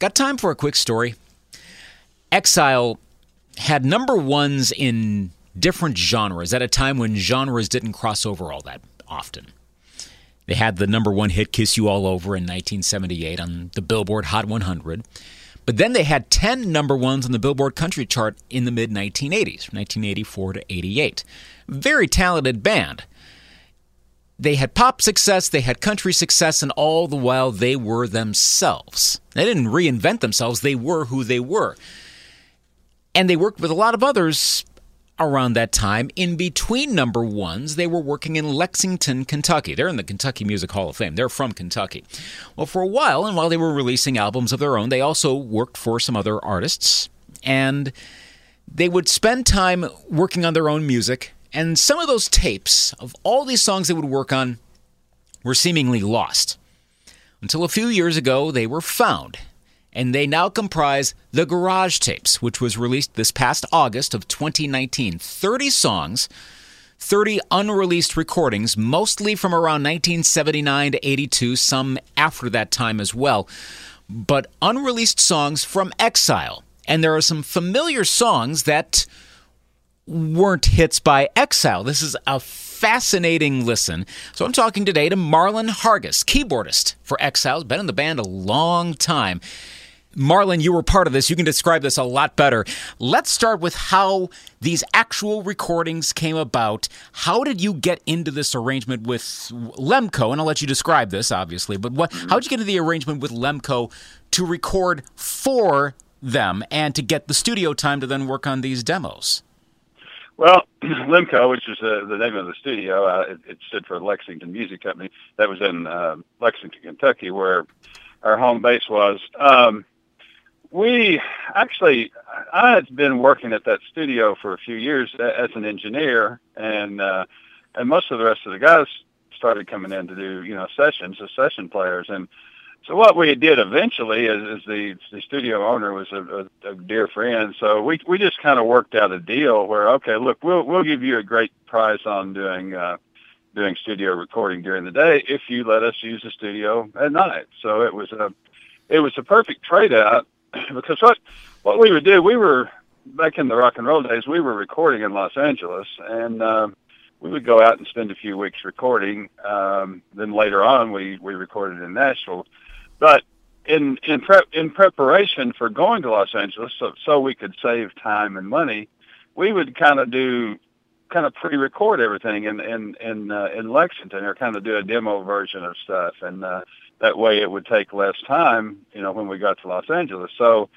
Got time for a quick story? Exile had number ones in different genres at a time when genres didn't cross over all that often. They had the number one hit Kiss You All Over in 1978 on the Billboard Hot 100. But then they had 10 number ones on the Billboard Country chart in the mid 1980s, 1984 to 88. Very talented band. They had pop success, they had country success, and all the while they were themselves. They didn't reinvent themselves, they were who they were. And they worked with a lot of others around that time, in between number ones, they were working in Lexington, Kentucky. They're in the Kentucky Music Hall of Fame. They're from Kentucky. Well, for a while, and while they were releasing albums of their own, they also worked for some other artists. And they would spend time working on their own music. And some of those tapes of all these songs they would work on were seemingly lost. Until a few years ago, they were found and they now comprise the Garage Tapes, which was released this past August of 2019. 30 songs, 30 unreleased recordings, mostly from around 1979 to 82, some after that time as well, but unreleased songs from Exile. And there are some familiar songs that weren't hits by Exile. This is a fascinating listen. So I'm talking today to Marlon Hargis, keyboardist for Exile, been in the band a long time. Marlon, you were part of this. You can describe this a lot better. Let's start with how these actual recordings came about. How did you get into this arrangement with Lemco? And I'll let you describe this, obviously. But what? How did you get into the arrangement with Lemco to record for them and to get the studio time to then work on these demos? Well, Lemco, which is uh, the name of the studio, uh, it, it, stood for Lexington Music Company. That was in uh, Lexington, Kentucky, where our home base was. Um, we actually, I had been working at that studio for a few years as an engineer, and uh, and most of the rest of the guys started coming in to do you know sessions as session players, and so what we did eventually is, is the the studio owner was a, a, a dear friend, so we we just kind of worked out a deal where okay, look, we'll we'll give you a great price on doing. Uh, doing studio recording during the day if you let us use the studio at night. So it was a it was a perfect trade out because what what we would do, we were back in the rock and roll days, we were recording in Los Angeles, and um, we would go out and spend a few weeks recording. Um, then later on, we we recorded in Nashville, but in in prep in preparation for going to Los Angeles, so so we could save time and money, we would kind of do kind of pre-record everything in in in uh, in Lexington, or kind of do a demo version of stuff, and uh, that way it would take less time, you know, when we got to Los Angeles. So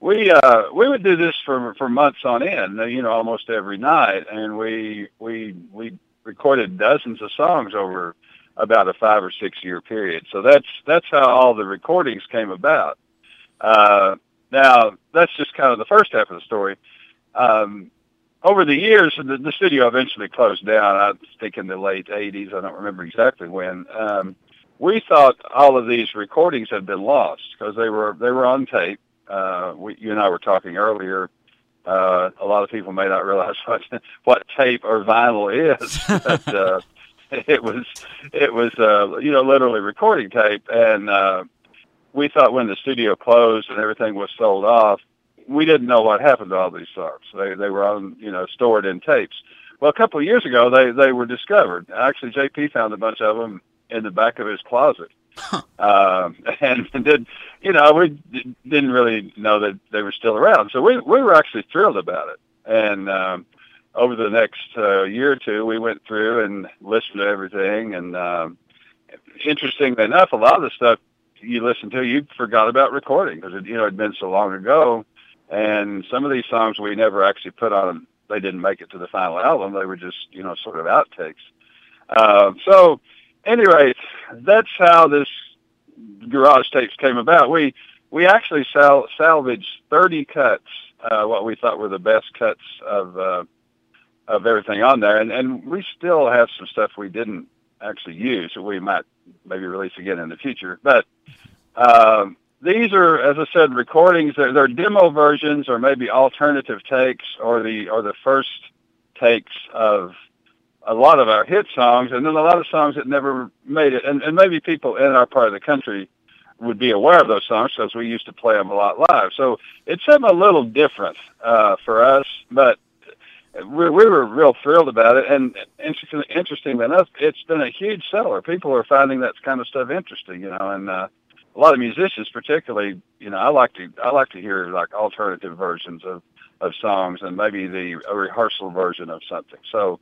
we uh we would do this for for months on end, you know, almost every night and we we we recorded dozens of songs over about a 5 or 6 year period. So that's that's how all the recordings came about. Uh now that's just kind of the first half of the story. Um over the years, the, the studio eventually closed down. I think in the late '80s. I don't remember exactly when. Um, we thought all of these recordings had been lost because they were they were on tape. Uh, we, you and I were talking earlier. Uh, a lot of people may not realize what what tape or vinyl is, but uh, it was it was uh, you know literally recording tape. And uh, we thought when the studio closed and everything was sold off, we didn't know what happened to all these songs. They they were on you know stored in tapes. Well, a couple of years ago, they they were discovered. Actually, JP found a bunch of them in the back of his closet. Huh. Um, and did you know we didn't really know that they were still around, so we we were actually thrilled about it. And um, over the next uh, year or two, we went through and listened to everything. And um, interestingly enough, a lot of the stuff you listened to, you forgot about recording because it you know it'd been so long ago. And some of these songs we never actually put on. They didn't make it to the final album. They were just you know sort of outtakes. Uh, so anyway, that's how this garage tapes came about. We we actually sal- salvaged 30 cuts, uh, what we thought were the best cuts of uh, of everything on there, and and we still have some stuff we didn't actually use that we might maybe release again in the future. But um, these are, as I said, recordings. They're, they're demo versions, or maybe alternative takes, or the or the first takes of a lot of our hit songs, and then a lot of songs that never made it. And, and maybe people in our part of the country would be aware of those songs because we used to play them a lot live. So it's something a little different uh, for us, but we, we were real thrilled about it. And interesting, interesting enough, it's been a huge seller. People are finding that kind of stuff interesting, you know, and uh, a lot of musicians, particularly, you know, I like to I like to hear like alternative versions of of songs and maybe the a rehearsal version of something. So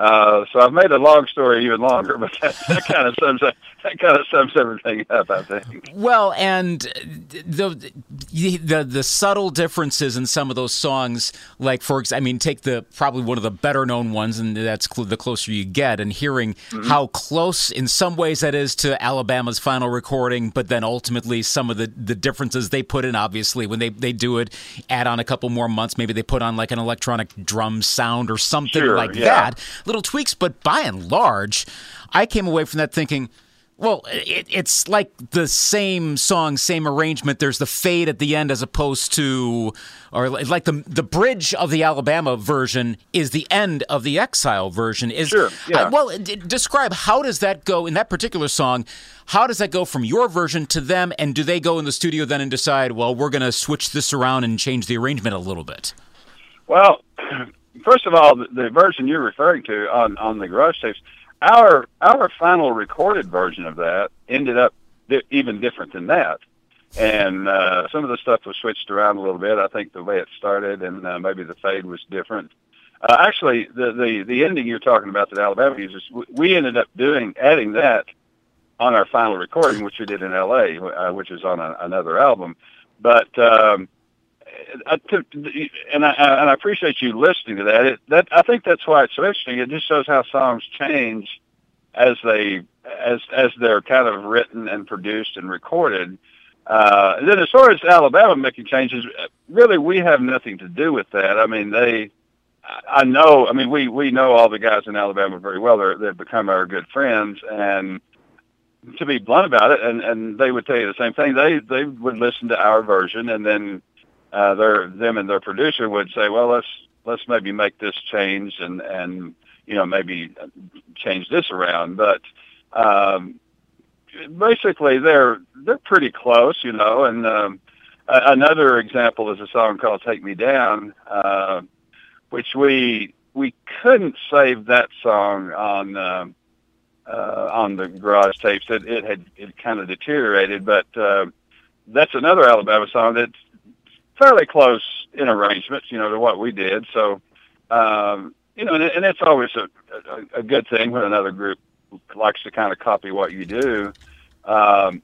uh, so I've made a long story even longer, but that, that kind of sums up, that kind of sums everything up, I think. Well, and the the the subtle differences in some of those songs, like for example, I mean, take the probably one of the better known ones, and that's cl- the closer you get, and hearing mm-hmm. how close in some ways that is to Alabama's final recording, but then ultimately some of the the differences they put in, obviously when they they do it, add on a couple more months, maybe they put on like an electronic drum sound or something sure, like yeah. that little tweaks, but by and large, I came away from that thinking, well, it, it's like the same song, same arrangement. There's the fade at the end as opposed to, or like the the bridge of the Alabama version is the end of the Exile version. Is sure, yeah. Uh, well, d- describe how does that go in that particular song? How does that go from your version to them? And do they go in the studio then and decide, well, we're going to switch this around and change the arrangement a little bit? Well, first of all, the, the version you're referring to on on the garage tapes, our our final recorded version of that ended up di- even different than that, and uh, some of the stuff was switched around a little bit. I think the way it started and uh, maybe the fade was different. Uh, actually, the, the the ending you're talking about that Alabama uses, we ended up doing adding that on our final recording, which we did in L.A., uh, which is on a, another album. But um, I, and I and I appreciate you listening to that. It, that I think that's why it's so interesting. It just shows how songs change as they as as they're kind of written and produced and recorded. Uh, and then as far as Alabama making changes, really we have nothing to do with that. I mean, they, I know, I mean, we, we know all the guys in Alabama very well. They're, they've become our good friends and to be blunt about it, and, and they would tell you the same thing. They, they would listen to our version and then uh, their them and their producer would say, well, let's let's maybe make this change and and you know maybe change this around. But um, basically, they're they're pretty close, you know. And um, another example is a song called "Take Me Down," uh, which we we couldn't save that song on. Uh, uh, on the garage tapes, it, it had it kind of deteriorated, but uh, that's another Alabama song that fairly close in arrangements, you know, to what we did. So, um, you know, and, and it's always a, a, a good thing when another group likes to kind of copy what you do. Um,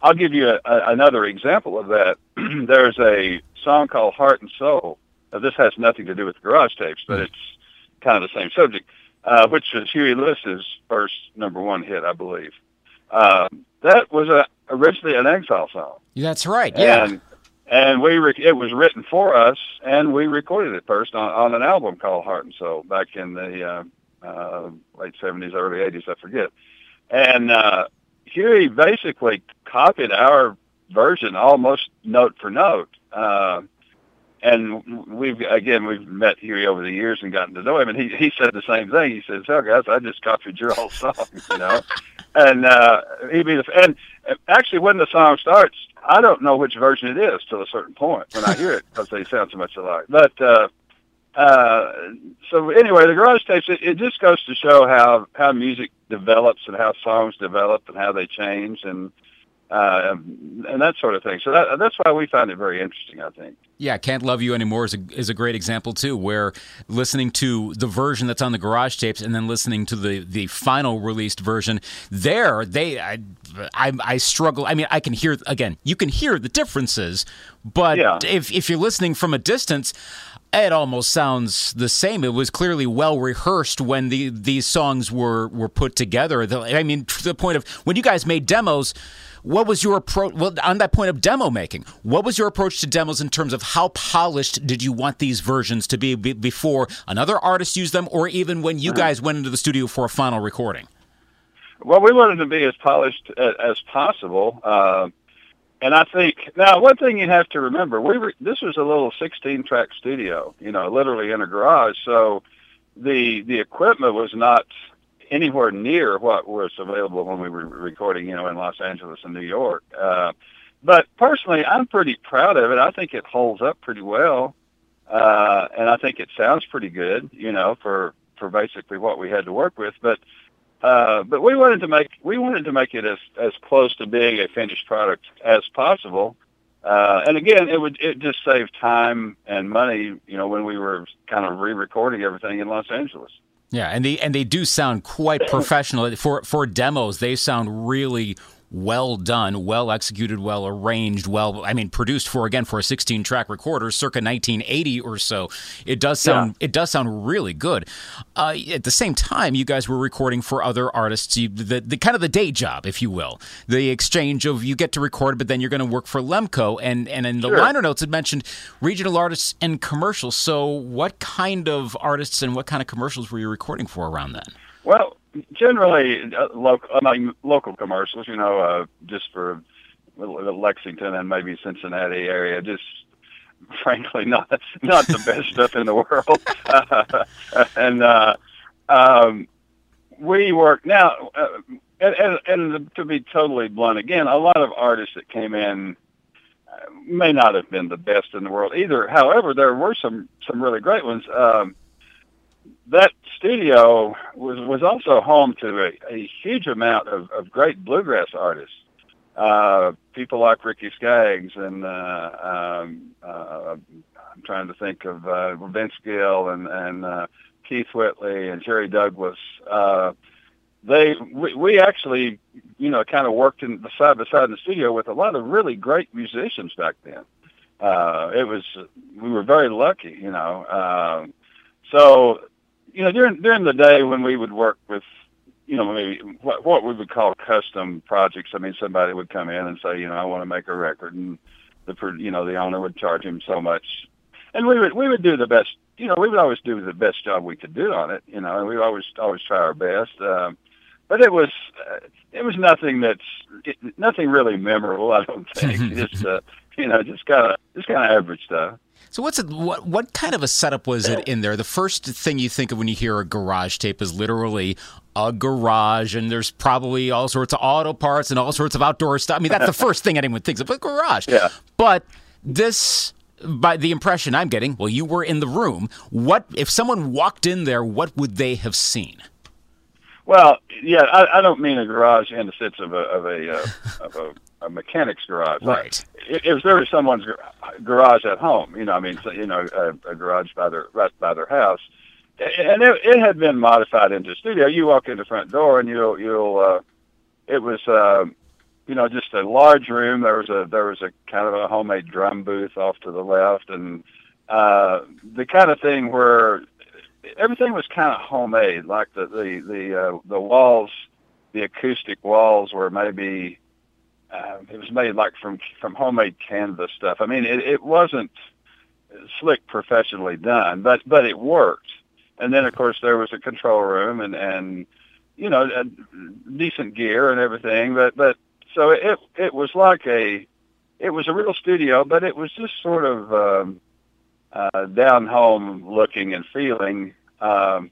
I'll give you a, a, another example of that. There's a song called Heart and Soul. Now, this has nothing to do with garage tapes, but it's kind of the same subject, uh, which was Huey Lewis's first number one hit, I believe. Um, that was a, originally an Exile song. That's right. Yeah. And and we re- it was written for us, and we recorded it first on, on an album called Heart and Soul back in the uh, uh, late seventies, early eighties, I forget. And uh, Huey basically copied our version almost note for note. Uh, and we've again we've met Huey over the years and gotten to know him, and he he said the same thing. He says, "Hell, guys, I just copied your whole song," you know. and uh, he be the and actually when the song starts, I don't know which version it is till a certain point when I hear it because they sound so much alike. But uh, uh, so anyway, the garage tapes it, it just goes to show how how music develops and how songs develop and how they change and uh, and that sort of thing. So that, that's why we find it very interesting. I think. Yeah, "Can't Love You Anymore" is a, is a great example too, where listening to the version that's on the garage tapes and then listening to the the final released version, there they I, I, I struggle. I mean, I can hear again. You can hear the differences, but yeah. if if you're listening from a distance it almost sounds the same. It was clearly well rehearsed when the these songs were were put together. I mean, to the point of when you guys made demos, what was your approach? Well, on that point of demo making, what was your approach to demos in terms of how polished did you want these versions to be before another artist used them, or even when you guys went into the studio for a final recording? Well, we wanted to be as polished as possible. Uh, and I think now one thing you have to remember, we were this was a little 16 track studio, you know, literally in a garage. So the the equipment was not anywhere near what was available when we were recording, you know, in Los Angeles and New York. Uh, but personally, I'm pretty proud of it. I think it holds up pretty well, uh, and I think it sounds pretty good, you know, for for basically what we had to work with. But uh, but we wanted to make we wanted to make it as as close to being a finished product as possible. Uh, and again, it would it just saved time and money, you know, when we were kind of re-recording everything in Los Angeles. Yeah, and they and they do sound quite professional for for demos. They sound really well done, well executed, well arranged, well, I mean, produced for again for a 16 track recorder, circa 1980 or so. It does sound yeah. it does sound really good. Uh, at the same time, you guys were recording for other artists, you, the, the kind of the day job, if you will, the exchange of you get to record, but then you're going to work for Lemco, and and in the sure. liner notes it mentioned regional artists and commercials. So, what kind of artists and what kind of commercials were you recording for around then? Well, generally uh, local, I mean, local commercials. You know, uh, just for Lexington and maybe Cincinnati area. Just frankly, not not the best stuff in the world. Uh, and uh, um, we work now. Uh, and, and, and to be totally blunt, again, a lot of artists that came in uh, may not have been the best in the world either. However, there were some some really great ones. Um, that studio was was also home to a, a huge amount of, of great bluegrass artists. Uh, people like Ricky Skaggs and uh, um, uh, I'm trying to think of uh, Vince Gill and and uh, Keith Whitley and Jerry Douglas. Uh, they we, we actually you know kind of worked in the side by side in the studio with a lot of really great musicians back then. Uh, it was we were very lucky, you know. Uh, so you know, during during the day when we would work with, you know, maybe what what we would call custom projects. I mean, somebody would come in and say, you know, I want to make a record, and the you know the owner would charge him so much, and we would we would do the best. You know, we would always do the best job we could do on it. You know, and we always always try our best. Um, but it was uh, it was nothing that's it, nothing really memorable. I don't think. just uh, you know, just kind of just kind of average stuff. So what's it, what what kind of a setup was it in there? The first thing you think of when you hear a garage tape is literally a garage, and there's probably all sorts of auto parts and all sorts of outdoor stuff. I mean, that's the first thing anyone thinks of a garage. Yeah. But this by the impression I'm getting, well, you were in the room. What if someone walked in there? What would they have seen? Well, yeah, I, I don't mean a garage in the sense of a of a uh, of a a mechanic's garage. Right. It, it was there was someone's garage at home. You know, I mean, so, you know, a, a garage by their right by their house, and it, it had been modified into a studio. You walk in the front door, and you'll you'll. Uh, it was. Uh, you know, just a large room. There was a there was a kind of a homemade drum booth off to the left, and uh, the kind of thing where everything was kind of homemade. Like the the the uh, the walls, the acoustic walls were maybe uh, it was made like from from homemade canvas stuff. I mean, it, it wasn't slick professionally done, but but it worked. And then of course there was a control room and and you know decent gear and everything. But but so it it was like a it was a real studio, but it was just sort of um, uh, down home looking and feeling. Um,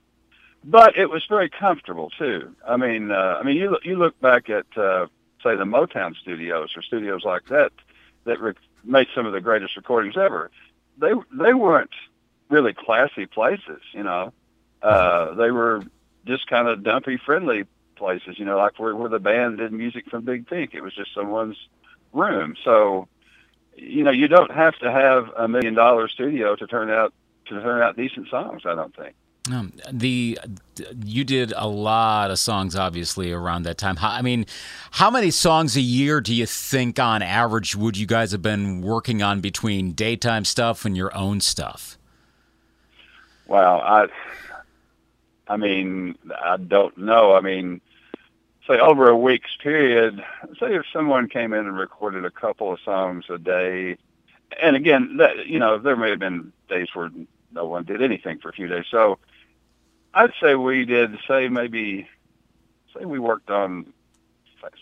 but it was very comfortable too. I mean, uh, I mean, you you look back at uh, say the Motown studios or studios like that that re- made some of the greatest recordings ever. They they weren't really classy places, you know. Uh, they were just kind of dumpy, friendly places, you know, like where, where the band did music from Big Pink. It was just someone's room. So, you know, you don't have to have a million dollar studio to turn out to turn out decent songs. I don't think. Um, the you did a lot of songs, obviously, around that time. How, I mean, how many songs a year do you think, on average, would you guys have been working on between daytime stuff and your own stuff? Well, I, I mean, I don't know. I mean, say over a week's period. Say if someone came in and recorded a couple of songs a day, and again, that you know, there may have been days where no one did anything for a few days. So I'd say we did say maybe say we worked on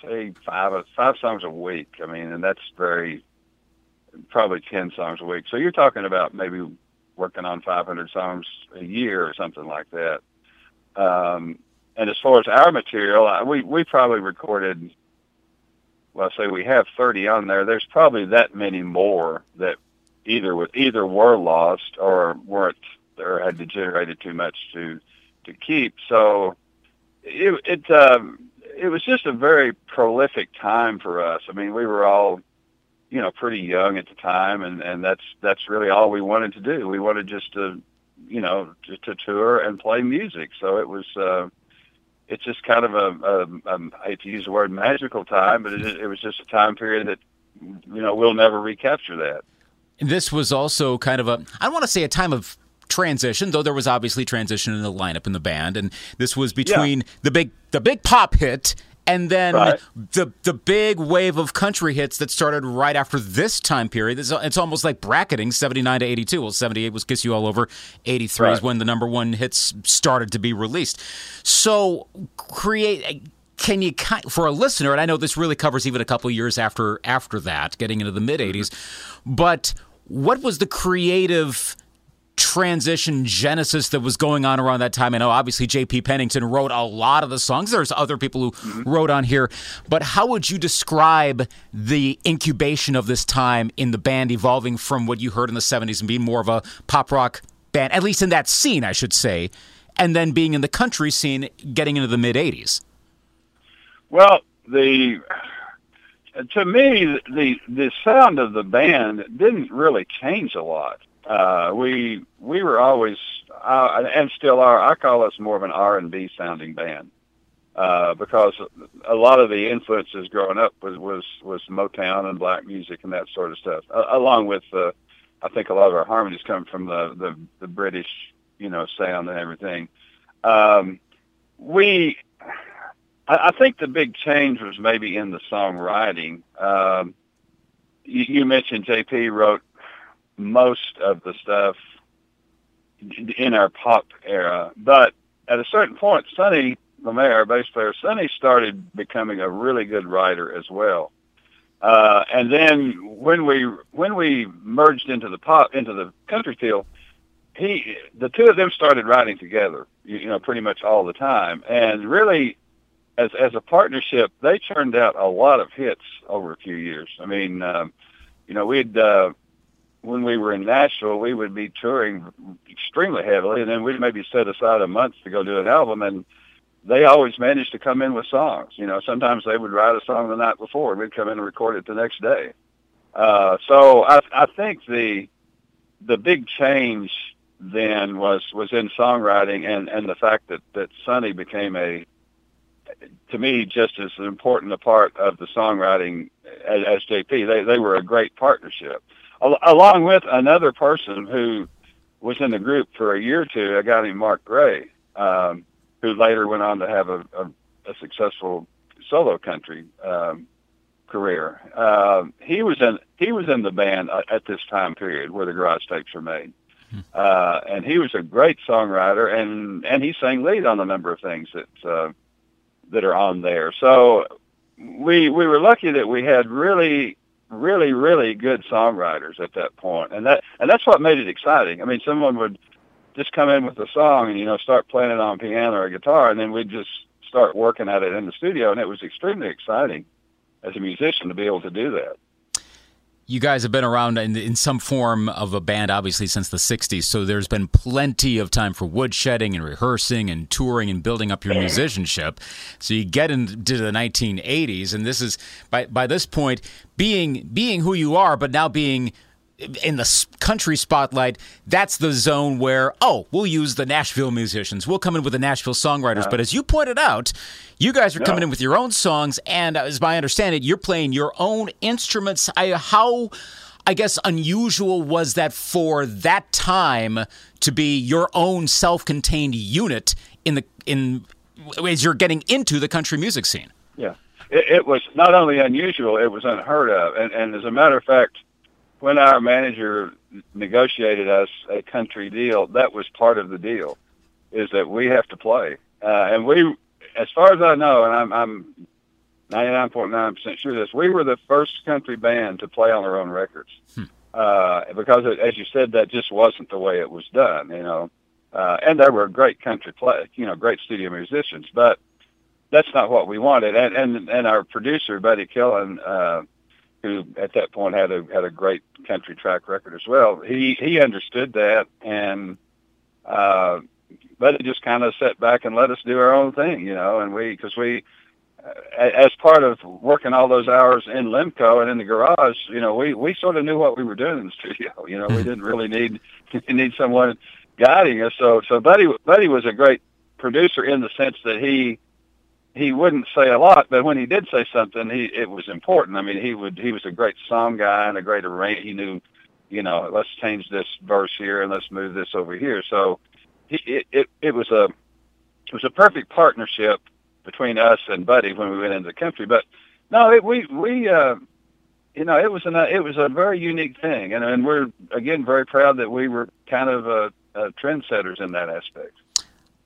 say five five songs a week. I mean, and that's very probably ten songs a week. So you're talking about maybe working on 500 songs a year or something like that. Um, and as far as our material, we we probably recorded. Well, I say we have 30 on there. There's probably that many more that either with either were lost or weren't or had degenerated too much to to keep. So it it um, it was just a very prolific time for us. I mean, we were all you know pretty young at the time, and and that's that's really all we wanted to do. We wanted just to you know to, to tour and play music. So it was. Uh, it's just kind of a, a, a I hate to use the word magical time, but it, it was just a time period that you know we'll never recapture that. This was also kind of a I don't want to say a time of transition, though there was obviously transition in the lineup in the band, and this was between yeah. the big the big pop hit and then right. the the big wave of country hits that started right after this time period. It's, it's almost like bracketing 79 to 82. Well, 78 was Kiss You All Over. 83 right. is when the number one hits started to be released. So create can you for a listener and i know this really covers even a couple years after after that getting into the mid 80s mm-hmm. but what was the creative transition genesis that was going on around that time. I know obviously J.P. Pennington wrote a lot of the songs. There's other people who mm-hmm. wrote on here, but how would you describe the incubation of this time in the band evolving from what you heard in the 70s and being more of a pop rock band, at least in that scene, I should say, and then being in the country scene getting into the mid 80s? Well, the to me the the sound of the band didn't really change a lot uh, we we were always uh, and still are. I call us more of an R and B sounding band uh, because a lot of the influences growing up was was was Motown and black music and that sort of stuff, uh, along with uh, I think a lot of our harmonies come from the the, the British you know sound and everything. Um, we I, I think the big change was maybe in the songwriting. Um, you, you mentioned JP wrote most of the stuff in our pop era. But at a certain point, Sonny LeMaire, our bass player, Sonny started becoming a really good writer as well. Uh, and then when we when we merged into the pop into the country field, he the two of them started writing together, you, you know, pretty much all the time. And really, as as a partnership, they turned out a lot of hits over a few years. I mean, um, you know, we'd uh, when we were in Nashville, we would be touring extremely heavily, and then we'd maybe set aside a month to go do an album, and they always managed to come in with songs. You know, sometimes they would write a song the night before, and we'd come in and record it the next day. Uh, so I, I think the the big change then was was in songwriting and and the fact that that Sonny became a to me just as important a part of the songwriting as, as JP. They they were a great partnership along with another person who was in the group for a year or two, a guy named Mark Gray, um, who later went on to have a, a, a successful solo country um, career. Uh, he was in he was in the band at this time period where the garage tapes were made, hmm. uh, and he was a great songwriter, and and he sang lead on a number of things that uh, that are on there. So we we were lucky that we had really really, really good songwriters at that point, and that and that's what made it exciting. I mean, someone would just come in with a song and you know start playing it on piano or guitar, and then we'd just start working at it in the studio, and it was extremely exciting as a musician to be able to do that you guys have been around in, in, some form of a band, obviously, since the 60s. So there's been plenty of time for woodshedding and rehearsing and touring and building up your musicianship. So you get into the 1980s, and this is, by, by this point, being, being who you are, but now being in the country spotlight, that's the zone where, oh, we'll use the Nashville musicians. We'll come in with the Nashville songwriters. But as you pointed out, you guys are coming in with your own songs. And as I understand it, you're playing your own instruments. I, how, I guess, unusual was that for that time to be your own self contained unit in the, in, as you're getting into the country music scene? Yeah. It, it was not only unusual, it was unheard of. And, and as a matter of fact, when our manager negotiated us a country deal, that was part of the deal, is that we have to play. Uh, and we, as far as I know, and I'm, I'm 99.9% sure this, we were the first country band to play on our own records. Hmm. Uh, because it, as you said, that just wasn't the way it was done, you know. uh, and they were great country play, you know, great studio musicians. But that's not what we wanted. And and and our producer Buddy Killen, uh, who at that point had a had a great country track record as well. He he understood that, and uh, Buddy just kind of sat back and let us do our own thing, you know. And we because we as part of working all those hours in Lemco and in the garage, you know, we we sort of knew what we were doing in the studio. You know, we hmm. didn't really need need someone guiding us. So so Buddy Buddy was a great producer in the sense that he he wouldn't say a lot, but when he did say something, he it was important. I mean, he would he was a great song guy and a great arranger. He knew, you know, let's change this verse here and let's move this over here. So he it it, it was a it was a perfect partnership between us and Buddy when we went into the country. But no, it, we we uh, you know it was an it was a very unique thing, and and we're again very proud that we were kind of uh, uh, trendsetters in that aspect.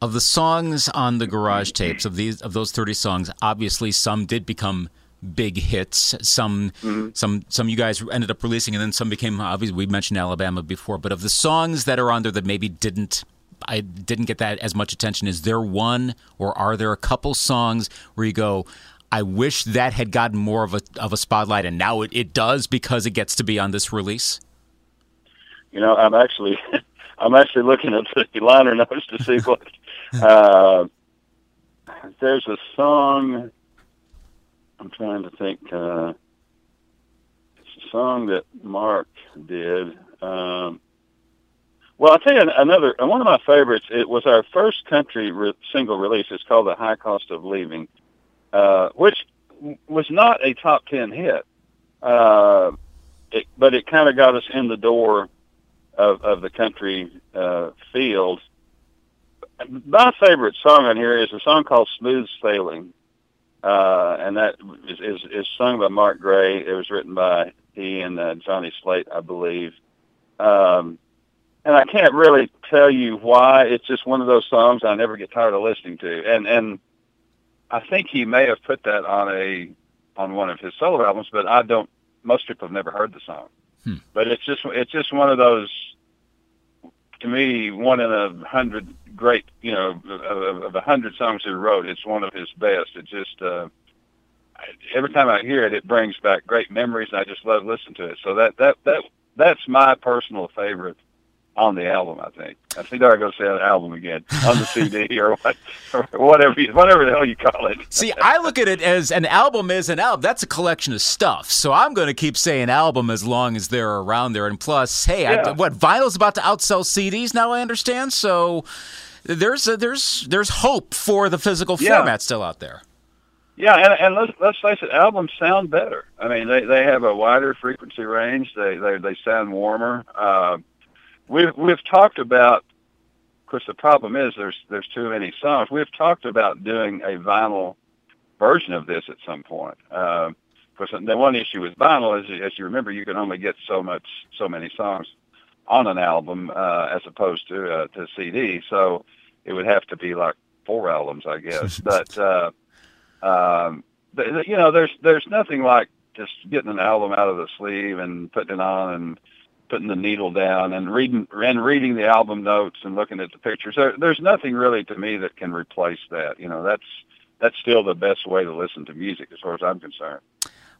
Of the songs on the garage tapes of these of those thirty songs, obviously some did become big hits. Some mm-hmm. some some you guys ended up releasing, and then some became obviously we mentioned Alabama before. But of the songs that are on there that maybe didn't I didn't get that as much attention. Is there one, or are there a couple songs where you go, I wish that had gotten more of a of a spotlight, and now it, it does because it gets to be on this release? You know, I'm actually I'm actually looking at the liner notes to see what. Uh, there's a song. I'm trying to think. Uh, it's a song that Mark did. Um, well, I'll tell you another. One of my favorites. It was our first country re- single release. It's called "The High Cost of Leaving," uh, which was not a top ten hit, uh, it, but it kind of got us in the door of, of the country uh, field. My favorite song on here is a song called "Smooth Sailing," uh, and that is, is is sung by Mark Gray. It was written by he and uh, Johnny Slate, I believe. Um, and I can't really tell you why. It's just one of those songs I never get tired of listening to. And and I think he may have put that on a on one of his solo albums, but I don't. Most people have never heard the song. Hmm. But it's just it's just one of those. To me, one in a hundred great, you know, of, a hundred songs he wrote, it's one of his best. It just uh, every time I hear it, it brings back great memories, and I just love listening to it. So that that that that's my personal favorite on the album. I think. I think I go say album again on the CD or, what, or whatever, whatever the hell you call it. See, I look at it as an album is an album. That's a collection of stuff. So I'm going to keep saying album as long as they're around there. And plus, hey, yeah. I, what vinyl's about to outsell CDs now? I understand. So there's a, there's there's hope for the physical yeah. format still out there. Yeah, and, and let's let's face it, albums sound better. I mean, they they have a wider frequency range. They they they sound warmer. Uh, we've we've talked about. Of course, the problem is there's there's too many songs. We've talked about doing a vinyl version of this at some point. Uh, because the one issue with vinyl is, as you remember, you can only get so much, so many songs on an album uh, as opposed to uh, to CD. So it would have to be like four albums, I guess. but uh, um, you know, there's there's nothing like just getting an album out of the sleeve and putting it on and putting the needle down and reading and reading the album notes and looking at the pictures. There, there's nothing really to me that can replace that. You know, that's that's still the best way to listen to music as far as I'm concerned.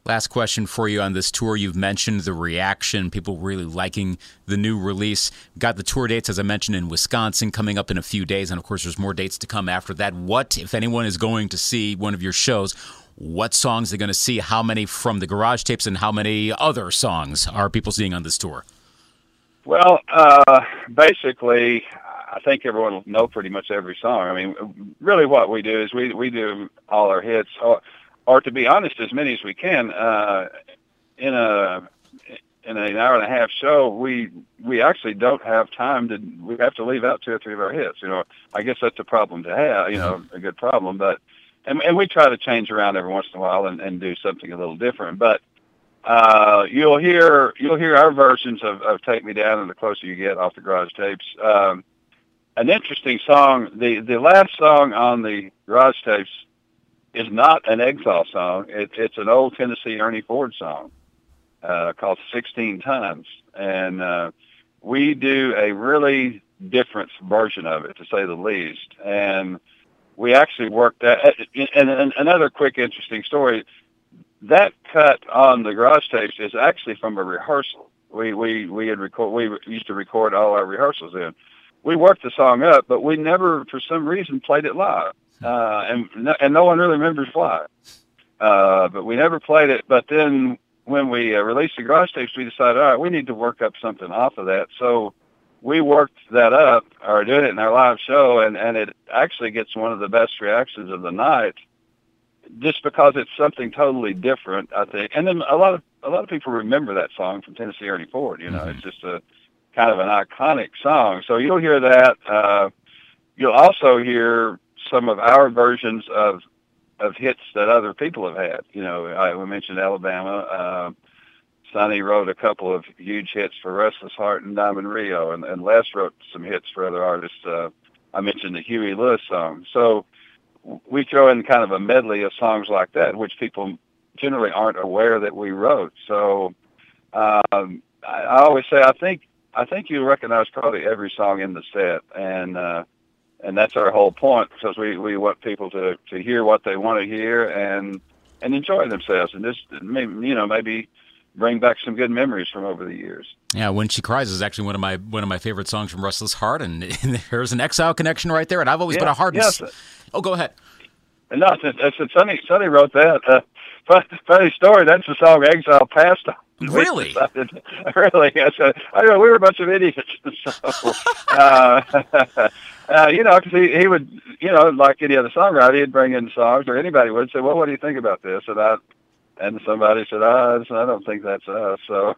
Last question for you on this tour. You've mentioned the reaction, people really liking the new release. Got the tour dates, as I mentioned, in Wisconsin coming up in a few days. And of course, there's more dates to come after that. What, if anyone is going to see one of your shows, what songs they're going to see, how many from the garage tapes, and how many other songs are people seeing on this tour? Well, uh, basically, I think everyone will know pretty much every song. I mean, really, what we do is we we do all our hits, or, or to be honest, as many as we can. Uh, in a in an hour and a half show, we we actually don't have time to. We have to leave out two or three of our hits. You know, I guess that's a problem to have. You know, a good problem, but and, and we try to change around every once in a while and, and do something a little different. But uh, you'll hear you'll hear our versions of, of "Take Me Down" and "The Closer You Get" off the garage tapes. Um, an interesting song. The the last song on the garage tapes is not an Exile song. It, it's an old Tennessee Ernie Ford song uh, called "16 Tons," and uh, we do a really different version of it, to say the least. And we actually worked that. And, and another quick, interesting story: that cut on the garage tapes is actually from a rehearsal. We we we had record. We used to record all our rehearsals in. We worked the song up, but we never, for some reason, played it live. Uh, and no, and no one really remembers why. Uh, but we never played it. But then when we uh, released the garage tapes, we decided, all right, we need to work up something off of that. So we worked that up, or doing it in our live show, and and it actually gets one of the best reactions of the night, just because it's something totally different, I think. And then a lot of a lot of people remember that song from Tennessee Ernie Ford. You know, mm-hmm. it's just a kind of an iconic song. So you'll hear that. Uh, you'll also hear some of our versions of of hits that other people have had. You know, I we mentioned Alabama. Uh, Sonny wrote a couple of huge hits for Restless Heart and Diamond Rio, and, and Les wrote some hits for other artists. Uh, I mentioned the Huey Lewis song. So we throw in kind of a medley of songs like that, which people generally aren't aware that we wrote. So um, I, I always say I think I think you recognize probably every song in the set, and uh, and that's our whole point because we, we want people to, to hear what they want to hear and and enjoy themselves and just maybe you know maybe bring back some good memories from over the years. Yeah, when she cries is actually one of my one of my favorite songs from Restless Heart, and, and there's an Exile connection right there. And I've always yeah, been a hard. Yes. Oh, go ahead. No, it's, it's, Sonny. Sonny wrote that. Uh, funny story. That's the song Exile on. Really? Decided, really? I, said, I know we were a bunch of idiots. So, uh, uh, you know, because he, he would, you know, like any other songwriter, he'd bring in songs, or anybody would say, "Well, what do you think about this?" And I, and somebody said, "Ah, oh, I don't think that's us." So,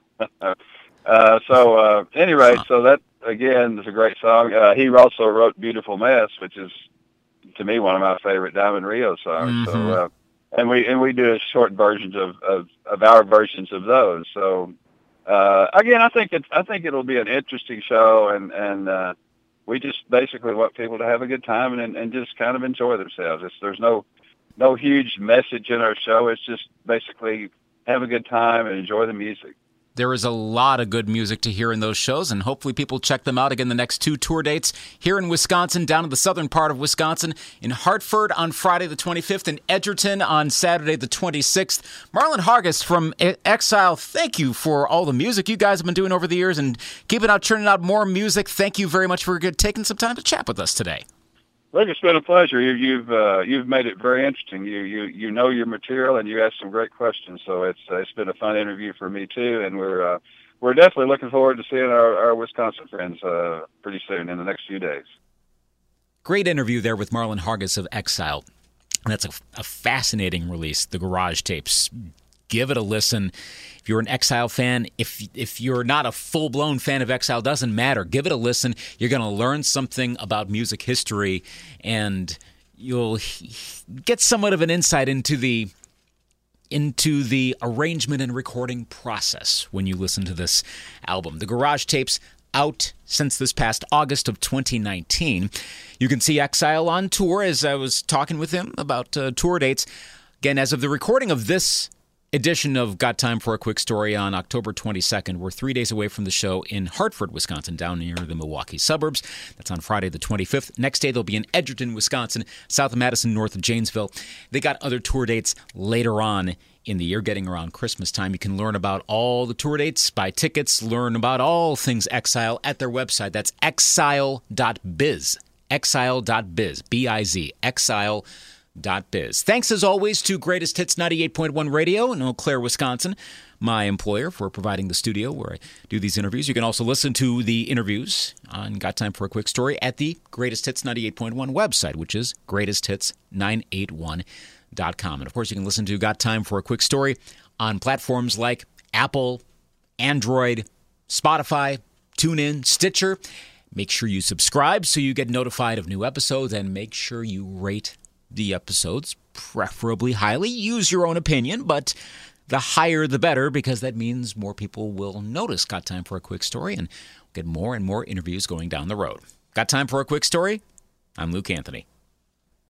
uh, so uh, anyway, so that again is a great song. Uh, he also wrote "Beautiful Mess," which is to me one of my favorite Diamond Rio songs. Mm-hmm. So, uh, and we and we do short versions of, of of our versions of those. So, uh, again, I think it I think it'll be an interesting show, and and uh, we just basically want people to have a good time and and just kind of enjoy themselves. It's, there's no no huge message in our show. It's just basically have a good time and enjoy the music. There is a lot of good music to hear in those shows, and hopefully people check them out again the next two tour dates here in Wisconsin, down in the southern part of Wisconsin, in Hartford on Friday the 25th, and Edgerton on Saturday the 26th. Marlon Hargis from Exile, thank you for all the music you guys have been doing over the years and keeping out, churning out more music. Thank you very much for taking some time to chat with us today. Look, it's been a pleasure. You, you've uh, you've made it very interesting. You you you know your material, and you asked some great questions. So it's uh, it's been a fun interview for me too, and we're uh, we're definitely looking forward to seeing our, our Wisconsin friends uh, pretty soon in the next few days. Great interview there with Marlon Hargis of Exile. That's a, a fascinating release, the Garage Tapes give it a listen. If you're an Exile fan, if if you're not a full blown fan of Exile, doesn't matter. Give it a listen. You're going to learn something about music history, and you'll get somewhat of an insight into the into the arrangement and recording process when you listen to this album. The Garage Tapes out since this past August of 2019. You can see Exile on tour as I was talking with him about uh, tour dates. Again, as of the recording of this edition of Got Time for a Quick Story on October 22nd. We're three days away from the show in Hartford, Wisconsin, down near the Milwaukee suburbs. That's on Friday the 25th. Next day, they'll be in Edgerton, Wisconsin, south of Madison, north of Janesville. They got other tour dates later on in the year, getting around Christmas time. You can learn about all the tour dates, buy tickets, learn about all things Exile at their website. That's exile.biz. Exile.biz. B I Z. Exile.biz biz. Thanks as always to Greatest Hits 98.1 Radio in Eau Claire, Wisconsin, my employer, for providing the studio where I do these interviews. You can also listen to the interviews on Got Time for a Quick Story at the Greatest Hits 98.1 website, which is greatesthits981.com. And of course, you can listen to Got Time for a Quick Story on platforms like Apple, Android, Spotify, TuneIn, Stitcher. Make sure you subscribe so you get notified of new episodes and make sure you rate the episodes, preferably highly. Use your own opinion, but the higher the better because that means more people will notice. Got time for a quick story and get more and more interviews going down the road. Got time for a quick story? I'm Luke Anthony.